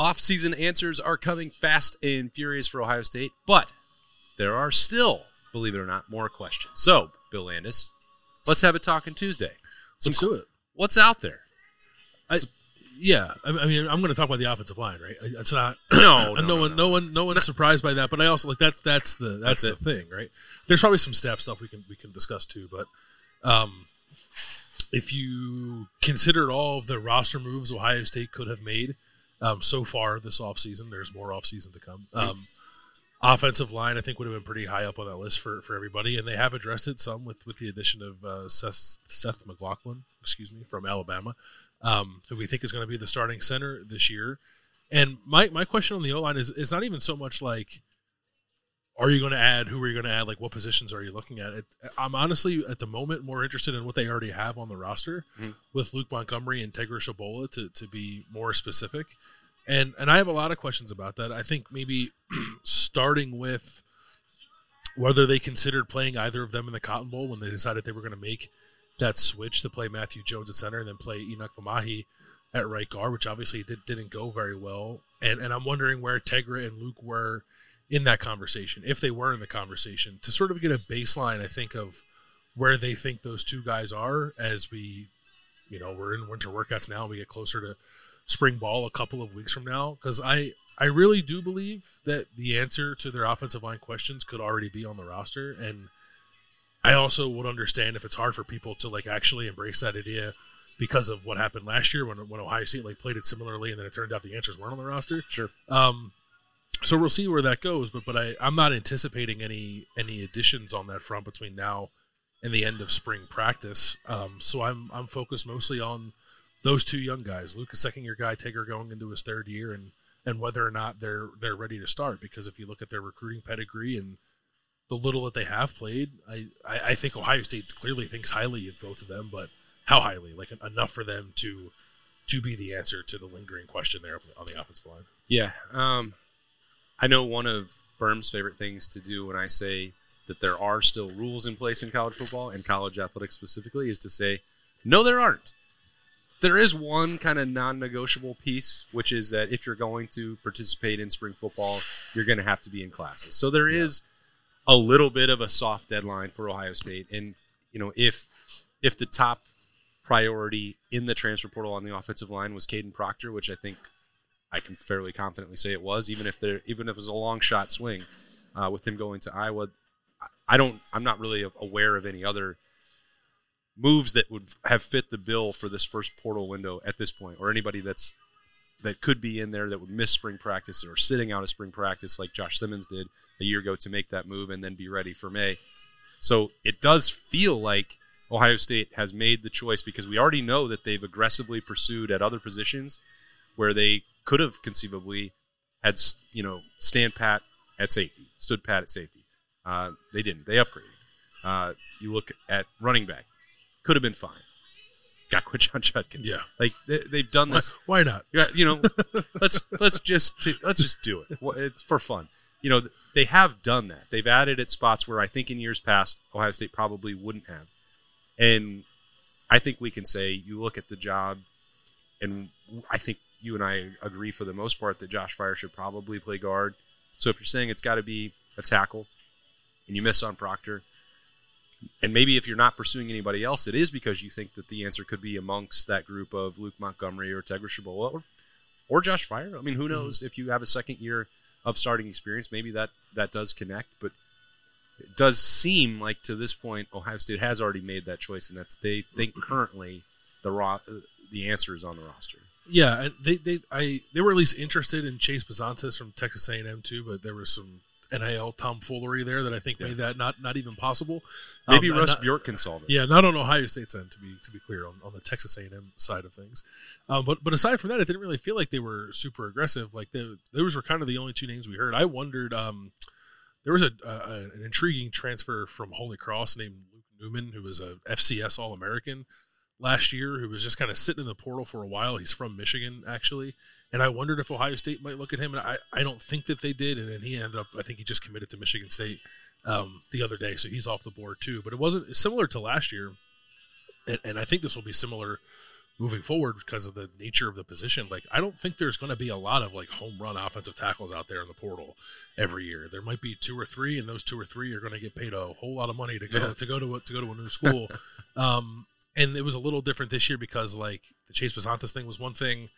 Off-season answers are coming fast and furious for Ohio State, but there are still, believe it or not, more questions. So, Bill Landis, let's have a talking Tuesday. Let's do it. What's out there? Yeah, I I mean, I'm going to talk about the offensive line, right? It's not. No, no, one, no, one, no one's surprised by that. But I also like that's that's the that's, That's the thing, right? There's probably some staff stuff we can we can discuss too, but um, if you considered all of the roster moves Ohio State could have made um, so far this offseason, there's more offseason to come. Um, offensive line, I think, would have been pretty high up on that list for, for everybody, and they have addressed it some with with the addition of uh, Seth Seth McLaughlin, excuse me, from Alabama, um, who we think is going to be the starting center this year. And my, my question on the O line is is not even so much like, are you going to add? Who are you going to add? Like, what positions are you looking at? It, I'm honestly at the moment more interested in what they already have on the roster Mhm. with Luke Montgomery and Tegra Tshabola to, to be more specific. And and I have a lot of questions about that. I think maybe starting with whether they considered playing either of them in the Cotton Bowl when they decided they were going to make that switch to play Matthew Jones at center and then play Enokk Vimahi at right guard, which obviously did, didn't go very well. And and I'm wondering where Tegra and Luke were in that conversation, if they were in the conversation, to sort of get a baseline, I think, of where they think those two guys are as we, you know, we're in winter workouts now. We get closer to spring ball a couple of weeks from now. Because I, I really do believe that the answer to their offensive line questions could already be on the roster. And I also would understand if it's hard for people to like actually embrace that idea because of what happened last year when, when Ohio State like played it similarly and then it turned out the answers weren't on the roster. Sure. Um, so we'll see where that goes, but but I I'm not anticipating any any additions on that front between now and the end of spring practice. Um, so I'm I'm focused mostly on those two young guys, Luke, a second year guy, Tegra going into his third year, and and whether or not they're they're ready to start. Because if you look at their recruiting pedigree and the little that they have played, I, I, I think Ohio State clearly thinks highly of both of them, but how highly? Like enough for them to to be the answer to the lingering question there on the offensive line. Yeah. Um, I know one of Birm's favorite things to do when I say that there are still rules in place in college football and college athletics specifically is to say, no, there aren't. There is one kind of non negotiable piece, which is that if you're going to participate in spring football, you're going to have to be in classes. So there is a little bit of a soft deadline for Ohio State. And, you know, if if the top priority in the transfer portal on the offensive line was Kadyn Proctor, which I think I can fairly confidently say it was, even if there, even if it was a long shot swing, uh, with him going to Iowa. I don't. I'm not really aware of any other moves that would have fit the bill for this first portal window at this point, or anybody that's that could be in there that would miss spring practice or sitting out of spring practice like Josh Simmons did a year ago to make that move and then be ready for May. So it does feel like Ohio State has made the choice because we already know that they've aggressively pursued at other positions where they could have conceivably had you know stand pat at safety, stood pat at safety. Uh, they didn't. They upgraded. Uh, you look at running back, could have been fine. Got Quinshon Judkins. Yeah. like they, they've done this. why not? Yeah, you know, let's let's just let's just do it. It's for fun. You know, they have done that. They've added at spots where I think in years past Ohio State probably wouldn't have. And I think we can say you look at the job, and I think you and I agree for the most part that Josh Fryar should probably play guard. So if you're saying it's got to be a tackle, and you miss on Proctor, and maybe if you're not pursuing anybody else, it is because you think that the answer could be amongst that group of Luke Montgomery or Tegra Tshabola or, or Josh Fryar. I mean, who mm-hmm. knows if you have a second year of starting experience, maybe that that does connect. But it does seem like to this point, Ohio State has already made that choice, and that's they think currently the ro- the answer is on the roster. Yeah, and they they I they were at least interested in Chase Bisontis from Texas A and M too, but there was some NIL tomfoolery there that I think Yeah. made that not not even possible. Maybe Um, Russ not- Bjork can solve it. Yeah, not on Ohio State's end to be to be clear on, on the Texas A and M side of things. Um, but but aside from that, it didn't really feel like they were super aggressive. Like they, those were kind of the only two names we heard. I wondered. Um, there was a, a an intriguing transfer from Holy Cross named Luke Newman, who was a FCS All American last year, who was just kind of sitting in the portal for a while. He's from Michigan, actually, and I wondered if Ohio State might look at him, and I, I don't think that they did. And then he ended up, I think he just committed to Michigan State um, the other day, so he's off the board too. But it wasn't similar to last year, and, and I think this will be similar moving forward because of the nature of the position. Like I don't think there's going to be a lot of like home run offensive tackles out there in the portal every year. There might be two or three, and those two or three are going to get paid a whole lot of money to go Yeah. to go to a, to go to a new school. um, and it was a little different this year because like the Chase Bisontis thing was one thing.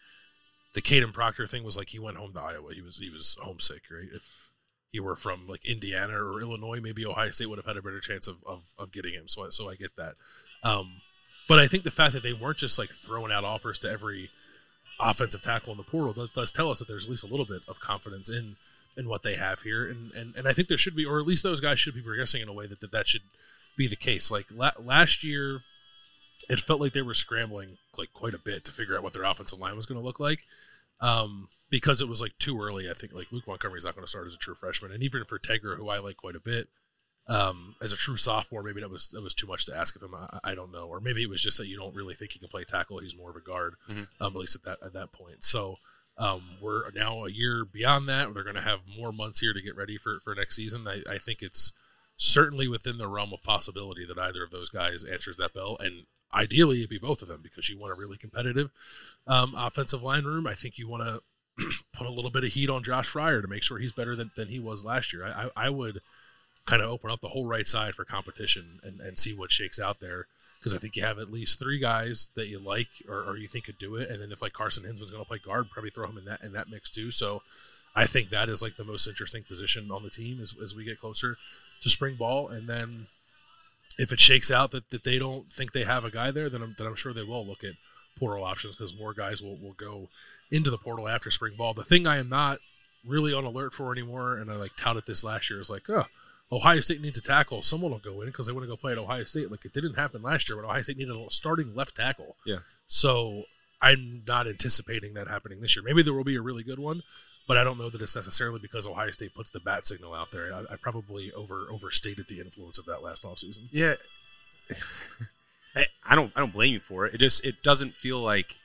The Kadyn Proctor thing was like he went home to Iowa. He was he was homesick, right? If he were from like Indiana or Illinois, maybe Ohio State would have had a better chance of, of, of getting him. So I, so I get that. Um, but I think the fact that they weren't just like throwing out offers to every offensive tackle in the portal does, does tell us that there's at least a little bit of confidence in in what they have here, and and, and I think there should be, or at least those guys should be progressing in a way that that, that should be the case. Like la- last year, it felt like they were scrambling like quite a bit to figure out what their offensive line was going to look like. Um, because it was like too early, I think like Luke Montgomery's not going to start as a true freshman, and even for Tegra, who I like quite a bit, um, as a true sophomore, maybe that was that was too much to ask of him. I, I don't know, or maybe it was just that you don't really think he can play tackle. He's more of a guard, Mhm. um, at least at that at that point. So um, we're now a year beyond that. They're going to have more months here to get ready for for next season. I, I think it's certainly within the realm of possibility that either of those guys answers that bell, and ideally it'd be both of them because you want a really competitive um, offensive line room. I think you want to put a little bit of heat on Josh Fryar to make sure he's better than, than he was last year. I, I, I would kind of open up the whole right side for competition and, and see what shakes out there because I think you have at least three guys that you like or, or you think could do it, and then if like Carson Hins was going to play guard, probably throw him in that in that mix too. So I think that is like the most interesting position on the team as, as we get closer to spring ball, and then if it shakes out that, that they don't think they have a guy there, then I'm, then I'm sure they will look at portal options because more guys will, will go into the portal after spring ball. The thing I am not really on alert for anymore, and I like touted this last year, is like, oh, Ohio State needs a tackle. Someone will go in because they want to go play at Ohio State. Like it didn't happen last year, but Ohio State needed a starting left tackle. Yeah. So I'm not anticipating that happening this year. Maybe there will be a really good one, but I don't know that it's necessarily because Ohio State puts the bat signal out there. I, I probably over overstated the influence of that last offseason. Yeah, I, I don't I don't blame you for it. It just it doesn't feel like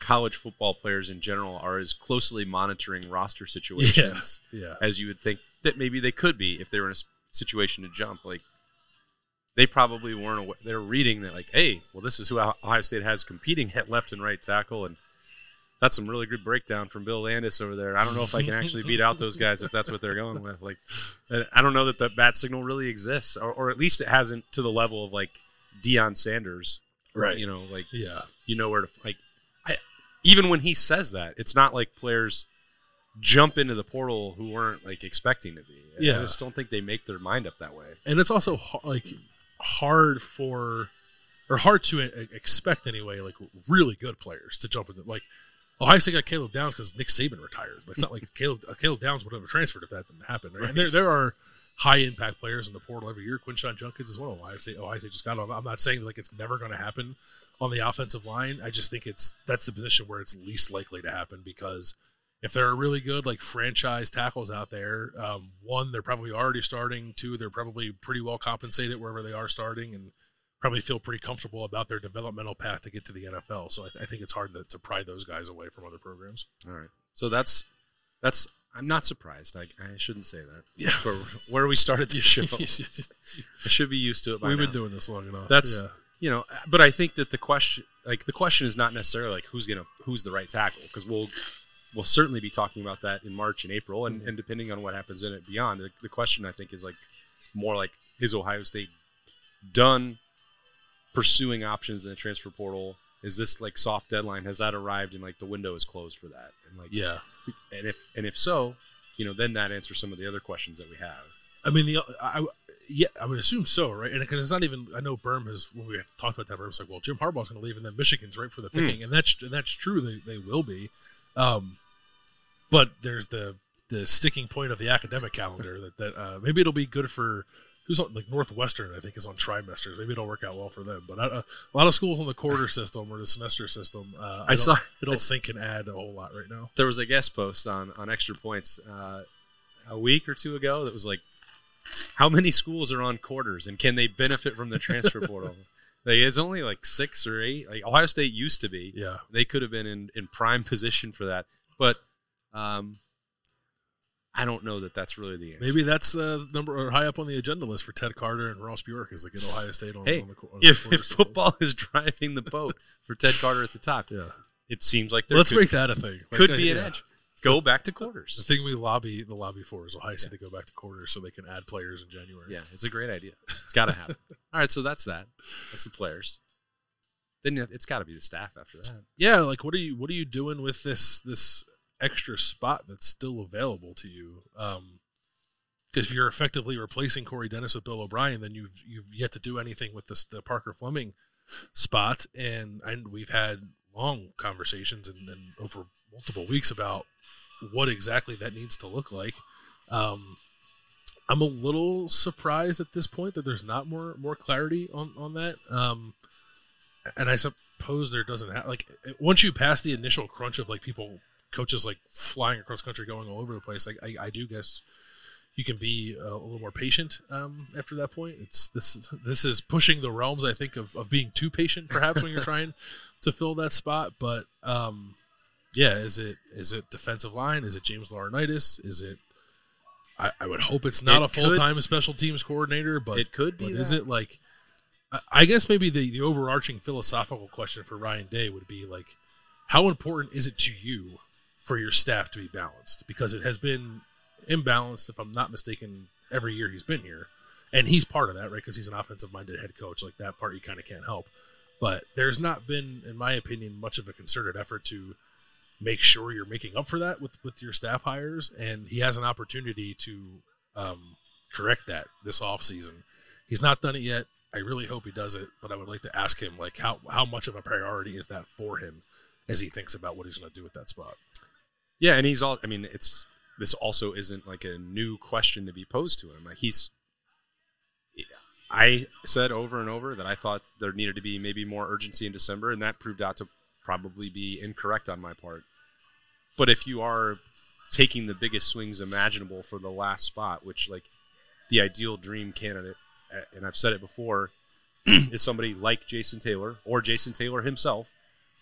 college football players in general are as closely monitoring roster situations Yeah. as you would think that maybe they could be if they were in a situation to jump. Like they probably weren't. Aware, they're reading that like, hey, well, this is who Ohio State has competing at left and right tackle, and that's some really good breakdown from Bill Landis over there. I don't know if I can actually beat out those guys if that's what they're going with. Like, I don't know that that bat signal really exists, or, or at least it hasn't to the level of like Deion Sanders, Right. You know, like Yeah. you know where to like. I, even when he says that, it's not like players jump into the portal who weren't like expecting to be. I Yeah. just don't think they make their mind up that way. and it's also like hard for or hard to e- expect anyway like really good players to jump into like Ohio State got Caleb Downs because Nick Saban retired, but it's not like Caleb uh, Caleb Downs would have transferred if that didn't happen. Right? And there there are high impact players in the portal every year. Quinshon Judkins is one of them. Ohio State. Ohio State just got on. I'm not saying like it's never going to happen on the offensive line. I just think it's that's the position where it's least likely to happen because if there are really good like franchise tackles out there, um, one they're probably already starting. Two they're probably pretty well compensated wherever they are starting, and probably feel pretty comfortable about their developmental path to get to the NFL. So I, th- I think it's hard to, to pry those guys away from other programs. All right. So that's that's. I'm not surprised. I, I shouldn't say that. Yeah. For where we started the show, I should be used to it by We've now. been doing this long enough. That's yeah. you know, but I think that the question, like the question, is not necessarily like who's gonna who's the right tackle because we'll we'll certainly be talking about that in March and April, and, mm-hmm. and depending on what happens in it beyond, the, the question I think is like more like is Ohio State done pursuing options in the transfer portal? Is this like soft deadline? Has that arrived and like the window is closed for that? And like yeah. and if and if so, you know, then that answers some of the other questions that we have. I mean, the I, yeah, I would assume so, right? And because it's not even, I know Berm has when we have talked about that, Berm's like, well, Jim Harbaugh's going to leave, and then Michigan's right for the picking, and that's and that's true. They they will be, um, but there's the the sticking point of the academic calendar that that uh, maybe it'll be good for. Who's on like Northwestern? I think is on trimesters. Maybe it'll work out well for them. But uh, a lot of schools on the quarter system or the semester system, uh, I, I don't, saw- I don't I think can add a whole lot right now. there was a guest post on on extra points uh, a week or two ago that was like how many schools are on quarters and can they benefit from the transfer portal like it's only like six or eight like ohio state used to be Yeah, they could have been in, in prime position for that but um, I don't know that that's really the answer. Maybe that's uh, number or high up on the agenda list for Ted Carter and Ross Bjork is get Ohio State on, Hey, on the, on the if, if football is driving the boat for Ted Carter at the top, yeah, it seems like there let's could, make that a thing. Like, could be an yeah. edge. Go back to quarters. The thing we lobby the lobby for is Ohio State to go back to quarters so they can add players in January. Yeah, it's a great idea. It's got to happen. All right, so that's that. That's the players. Then it's got to be the staff after that. yeah. Like, what are you what are you doing with this this extra spot that's still available to you? Um, if you're effectively replacing Corey Dennis with Bill O'Brien, then you've you've yet to do anything with this the Parker Fleming spot, and and we've had long conversations and, and over multiple weeks about what exactly that needs to look like. Um, I'm a little surprised at this point that there's not more more clarity on on that. Um, and I suppose there doesn't have like once you pass the initial crunch of like people coaches like flying across country going all over the place. Like I, I do guess you can be uh, a little more patient um, after that point. It's this is, this is pushing the realms I think of, of being too patient perhaps when you're trying to fill that spot. But um, yeah, is it is it defensive line? Is it James Laurinaitis? Is it I, I would hope it's not It a full time special teams coordinator, but it could be. but is it like? I- I guess maybe the, the overarching philosophical question for Ryan Day would be like, how important is it to you for your staff to be balanced? Because it has been imbalanced, if I'm not mistaken, every year he's been here, and he's part of that, right? Because he's an offensive minded head coach. Like that part, you kind of can't help. But there's not been, in my opinion, much of a concerted effort to make sure you're making up for that with with your staff hires, and he has an opportunity to um, correct that this offseason. He's not done it yet. I really hope he does it, but I would like to ask him like how how much of a priority is that for him as he thinks about what he's going to do with that spot. Yeah, and he's all. I mean, it's this also isn't like a new question to be posed to him. Like he's. I said over and over that I thought there needed to be maybe more urgency in December, and that proved out to probably be incorrect on my part. But if you are taking the biggest swings imaginable for the last spot, which like the ideal dream candidate, and I've said it before, is somebody like Jason Taylor or Jason Taylor himself,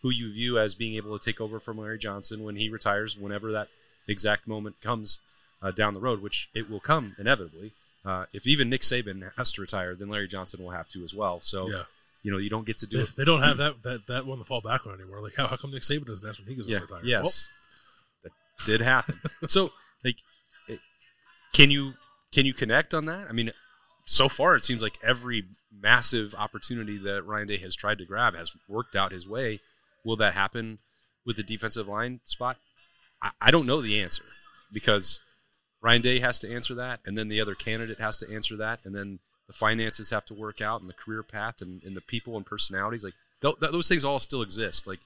who you view as being able to take over from Larry Johnson when he retires, whenever that exact moment comes uh, down the road, which it will come inevitably. Uh, if even Nick Saban has to retire, then Larry Johnson will have to as well. So yeah, you know you don't get to do they, it. they don't have that that that one to fall back on anymore. Like how, how come Nick Saban doesn't ask when he goes Yeah. to retire? Yes. that did happen. so like, it, can you can you connect on that? I mean, so far it seems like every massive opportunity that Ryan Day has tried to grab has worked out his way. Will that happen with the defensive line spot? I, I don't know the answer because Ryan Day has to answer that, and then the other candidate has to answer that, and then the finances have to work out, and the career path, and, and the people and personalities. Like th- th- those things all still exist. Like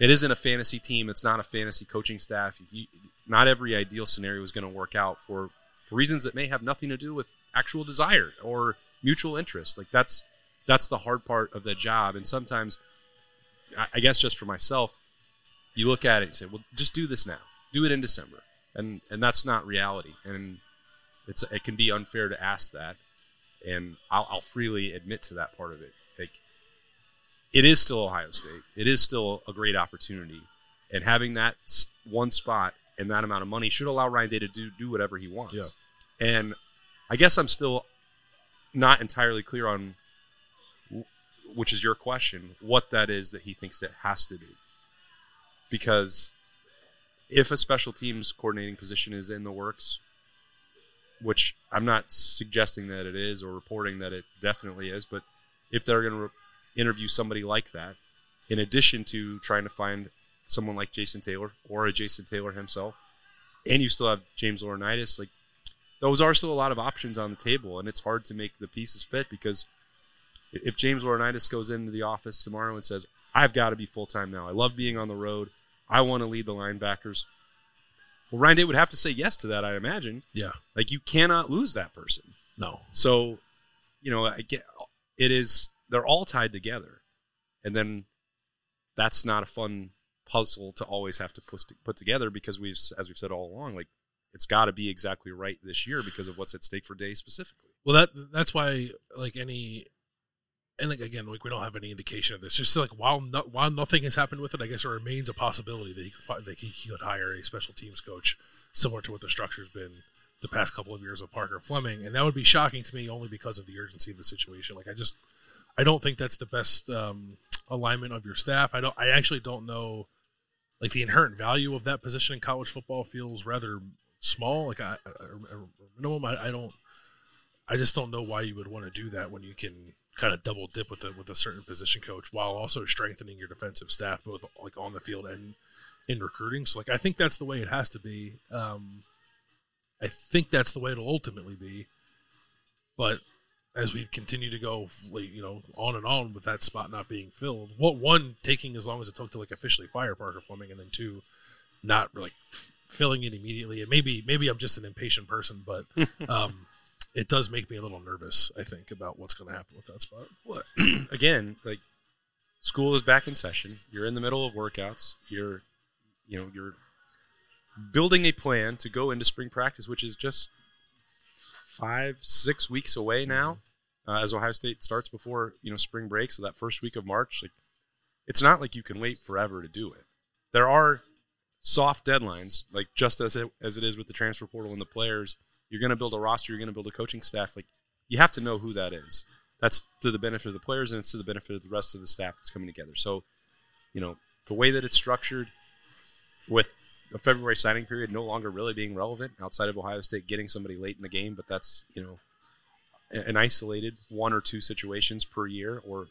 it isn't a fantasy team. It's not a fantasy coaching staff. You, not every ideal scenario is going to work out for for reasons that may have nothing to do with actual desire or mutual interest. Like that's that's the hard part of the job. And sometimes, I, guess, just for myself, you look at it and say, "Well, just do this now. Do it in December," and and that's not reality. And it's it can be unfair to ask that. And I'll, I'll freely admit to that part of it. Like it is still Ohio State. It is still a great opportunity, and having that one spot and that amount of money should allow Ryan Day to do do whatever he wants. Yeah. And I guess I'm still not entirely clear on, which is your question, what that is that he thinks it has to be. Because if a special teams coordinating position is in the works, which I'm not suggesting that it is or reporting that it definitely is, but if they're going to re- interview somebody like that, in addition to trying to find someone like Jason Taylor or a Jason Taylor himself, and you still have James Laurinaitis, like those are still a lot of options on the table, and it's hard to make the pieces fit because if James Laurinaitis goes into the office tomorrow and says, "I've got to be full time now. I love being on the road. I want to lead the linebackers," well, Ryan Day would have to say yes to that, I imagine. Yeah. Like you cannot lose that person. No. So, you know, I get it is they're all tied together, and then that's not a fun puzzle to always have to put put together because we've, as we've said all along, like it's got to be exactly right this year because of what's at stake for Day specifically. Well, that that's why like any and like again, like we don't have any indication of this. Just like while no, while nothing has happened with it, I guess it remains a possibility that he could find that he, could hire a special teams coach similar to what the structure's been the past couple of years with Parker Fleming, and that would be shocking to me only because of the urgency of the situation. Like I just, I don't think that's the best um, alignment of your staff. I don't. I actually don't know. Like the inherent value of that position in college football feels rather small. Like I, minimum, I, I don't. I just don't know why you would want to do that when you can kind of double dip with a with a certain position coach while also strengthening your defensive staff both like on the field and in recruiting. So like I think that's the way it has to be. Um, I think that's the way it'll ultimately be. But as we continue to go, you know, on and on with that spot not being filled, what one taking as long as it took to like officially fire Parker Fleming, and then two, not like f- filling it immediately. And maybe maybe I'm just an impatient person, but um, it does make me a little nervous. I think about what's going to happen with that spot. Well, again, like school is back in session. You're in the middle of workouts. You're, you know, you're building a plan to go into spring practice, which is just five, six weeks away now, uh, as Ohio State starts before you know spring break. So that first week of March, like, it's not like you can wait forever to do it. There are soft deadlines, like just as it, as it is with the transfer portal and the players. You're going to build a roster. You're going to build a coaching staff. Like you have to know who that is. That's to the benefit of the players, and it's to the benefit of the rest of the staff that's coming together. So, you know, the way that it's structured with a February signing period no longer really being relevant outside of Ohio State getting somebody late in the game, but that's you know an isolated one or two situations per year, or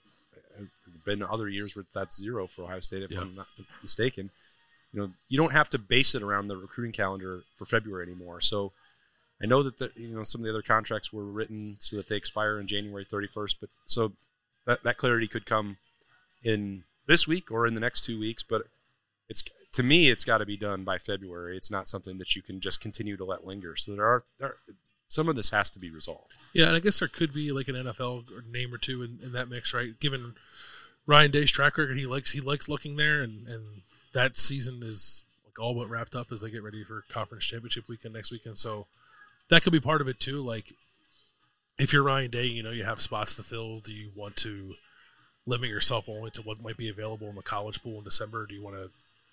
uh, been other years where that's zero for Ohio State if yeah. I'm not mistaken. You know, you don't have to base it around the recruiting calendar for February anymore. So I know that the, you know some of the other contracts were written so that they expire in January 31st, but so that that clarity could come in this week or in the next two weeks. But it's to me, it's got to be done by February. It's not something that you can just continue to let linger. So there are there, some of this has to be resolved. Yeah, and I guess there could be like an NFL name or two in, in that mix, right? Given Ryan Day's track record, he likes he likes looking there, and and that season is like all but wrapped up as they get ready for conference championship weekend next weekend. So that could be part of it too. Like if you're Ryan Day, you know you have spots to fill. Do you want to limit yourself only to what might be available in the college pool in December? Do you want to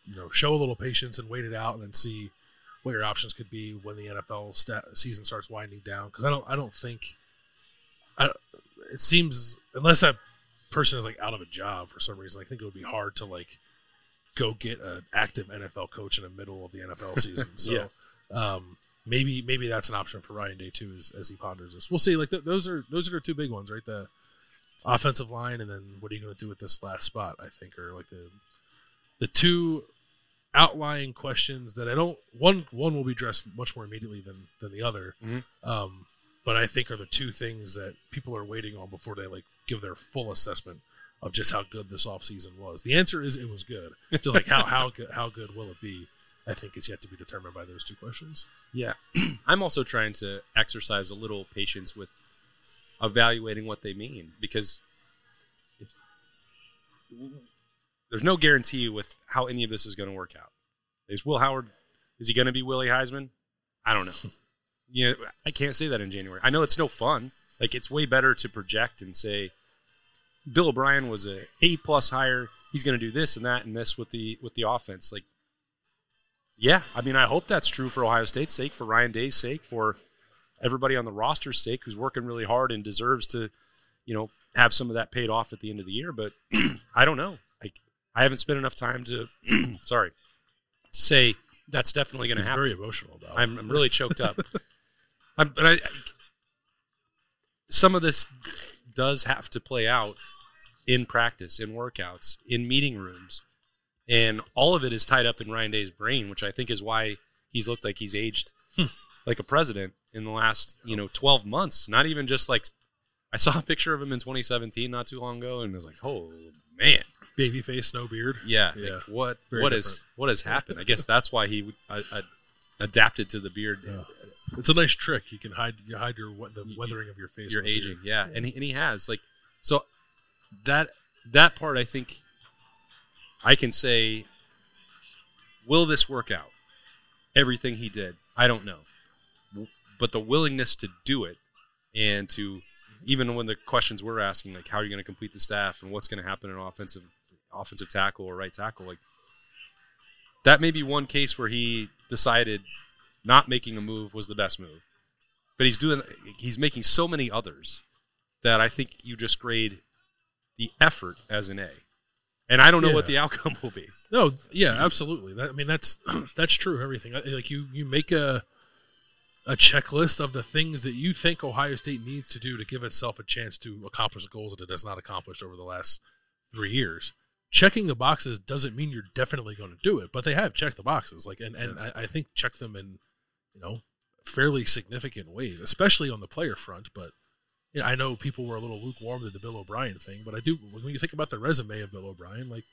you know show a little patience and wait it out and then see what your options could be when the NFL season starts winding down. Because I don't I don't think I, it seems unless that person is like out of a job for some reason, I think it would be hard to like go get an active NFL coach in the middle of the NFL season. So yeah. um, maybe maybe that's an option for Ryan Day too, as, as he ponders this. We'll see. Like th- those are those are the two big ones, right? The offensive line, and then what are you going to do with this last spot? I think, are like the the two outlying questions that I don't one one will be addressed much more immediately than than the other. Mm-hmm. Um, but I think are the two things that people are waiting on before they like give their full assessment of just how good this offseason was. The answer is it was good. Just like how how good how good will it be? I think is yet to be determined by those two questions. Yeah. I'm also trying to exercise a little patience with evaluating what they mean because if there's no guarantee with how any of this is going to work out. Is Will Howard? Is he going to be Willie Heisman? I don't know. you know, I can't say that in January. I know it's no fun. Like it's way better to project and say Bill O'Brien was a A plus hire. He's going to do this and that and this with the with the offense. Like, yeah, I mean, I hope that's true for Ohio State's sake, for Ryan Day's sake, for everybody on the roster's sake who's working really hard and deserves to, you know, have some of that paid off at the end of the year. But I don't know. I I haven't spent enough time to, sorry, say that's definitely going to happen. Very emotional about. I'm, I'm really choked up. I'm, but I, I, some of this does have to play out in practice, in workouts, in meeting rooms, and all of it is tied up in Ryan Day's brain, which I think is why he's looked like he's aged hmm. like a president in the last you know 12 months. Not even just like I saw a picture of him in 2017 not too long ago, and I was like, oh man, baby face, no beard. Yeah, yeah. Like what Very what is what has happened? I guess that's why he I, I adapted to the beard. Yeah. It's a nice trick. You can hide you hide your the weathering of your face. You're aging, yeah, and he, and he has like so that that part. I think I can say, will this work out? Everything he did, I don't know, but the willingness to do it and to even when the questions we're asking, like how are you going to complete the staff and what's going to happen in offensive offensive tackle or right tackle, like that may be one case where he decided not making a move was the best move. But he's doing he's making so many others that I think you just grade the effort as an A. And I don't know what the outcome will be. No, yeah, absolutely. That, I mean, that's that's true. Everything like you you make a a checklist of the things that you think Ohio State needs to do to give itself a chance to accomplish the goals that it has not accomplished over the last three years. Checking the boxes doesn't mean you're definitely going to do it, but they have checked the boxes. Like, and and I, I think check them in, you know, fairly significant ways, especially on the player front. But you know, I know people were a little lukewarm to the Bill O'Brien thing, but I do when you think about the resume of Bill O'Brien, like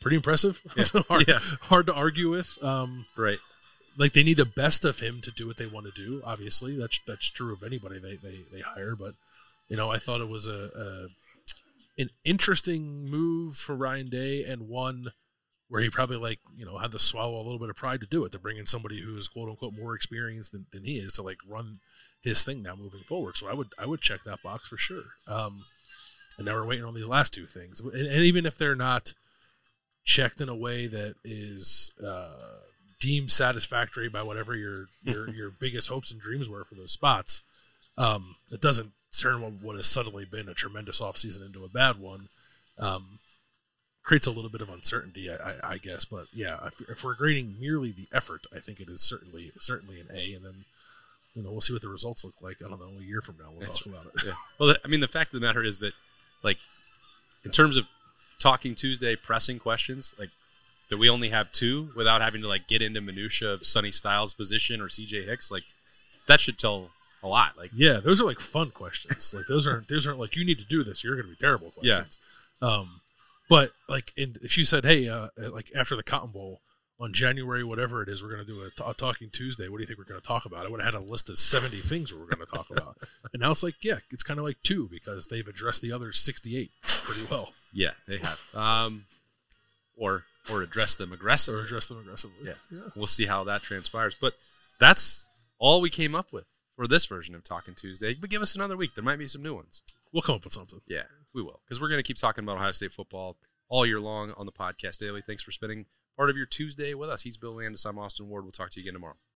pretty impressive. Yeah. hard, Yeah. hard to argue with. Um, Right. like they need the best of him to do what they want to do. Obviously, that's that's true of anybody they they, they hire. But you know, I thought it was a, a an interesting move for Ryan Day and one where he probably like you know had to swallow a little bit of pride to do it to bring in somebody who is quote unquote more experienced than, than he is to like run his thing now moving forward. So I would I would check that box for sure. Um, and now we're waiting on these last two things, and, and even if they're not checked in a way that is uh, deemed satisfactory by whatever your your your biggest hopes and dreams were for those spots, um, it doesn't turn what, what has suddenly been a tremendous offseason into a bad one. Um, creates a little bit of uncertainty, I, I, I guess. But yeah, if, if we're grading merely the effort, I think it is certainly certainly an A, and then. You know, we'll see what the results look like. I don't know. A year from now, we'll That's talk about it. Yeah. Well, I mean, the fact of the matter is that, like, in terms of talking Tuesday pressing questions, like that we only have two without having to like get into minutia of Sonny Styles' position or CJ Hicks, like that should tell a lot. Like, Yeah, those are like fun questions. Like those aren't those aren't like you need to do this. You're going to be terrible Yeah. questions. Um, but like in, if you said, hey, uh, like after the Cotton Bowl on January whatever it is, we're going to do a, t- a talking Tuesday. What do you think we're going to talk about? I would have had a list of seventy things we we're going to talk about, and now it's like, yeah, it's kind of like two because they've addressed the other sixty-eight pretty well yeah, they have, um, or or address them aggressively. or addressed them aggressively. Yeah. yeah. We'll see how that transpires. But that's all we came up with for this version of Talking Tuesday. But give us another week. There might be some new ones. We'll come up with something. Yeah, we will. Because we're going to keep talking about Ohio State football all year long on the podcast daily. Thanks for spending part of your Tuesday with us. He's Bill Landis. I'm Austin Ward. We'll talk to you again tomorrow.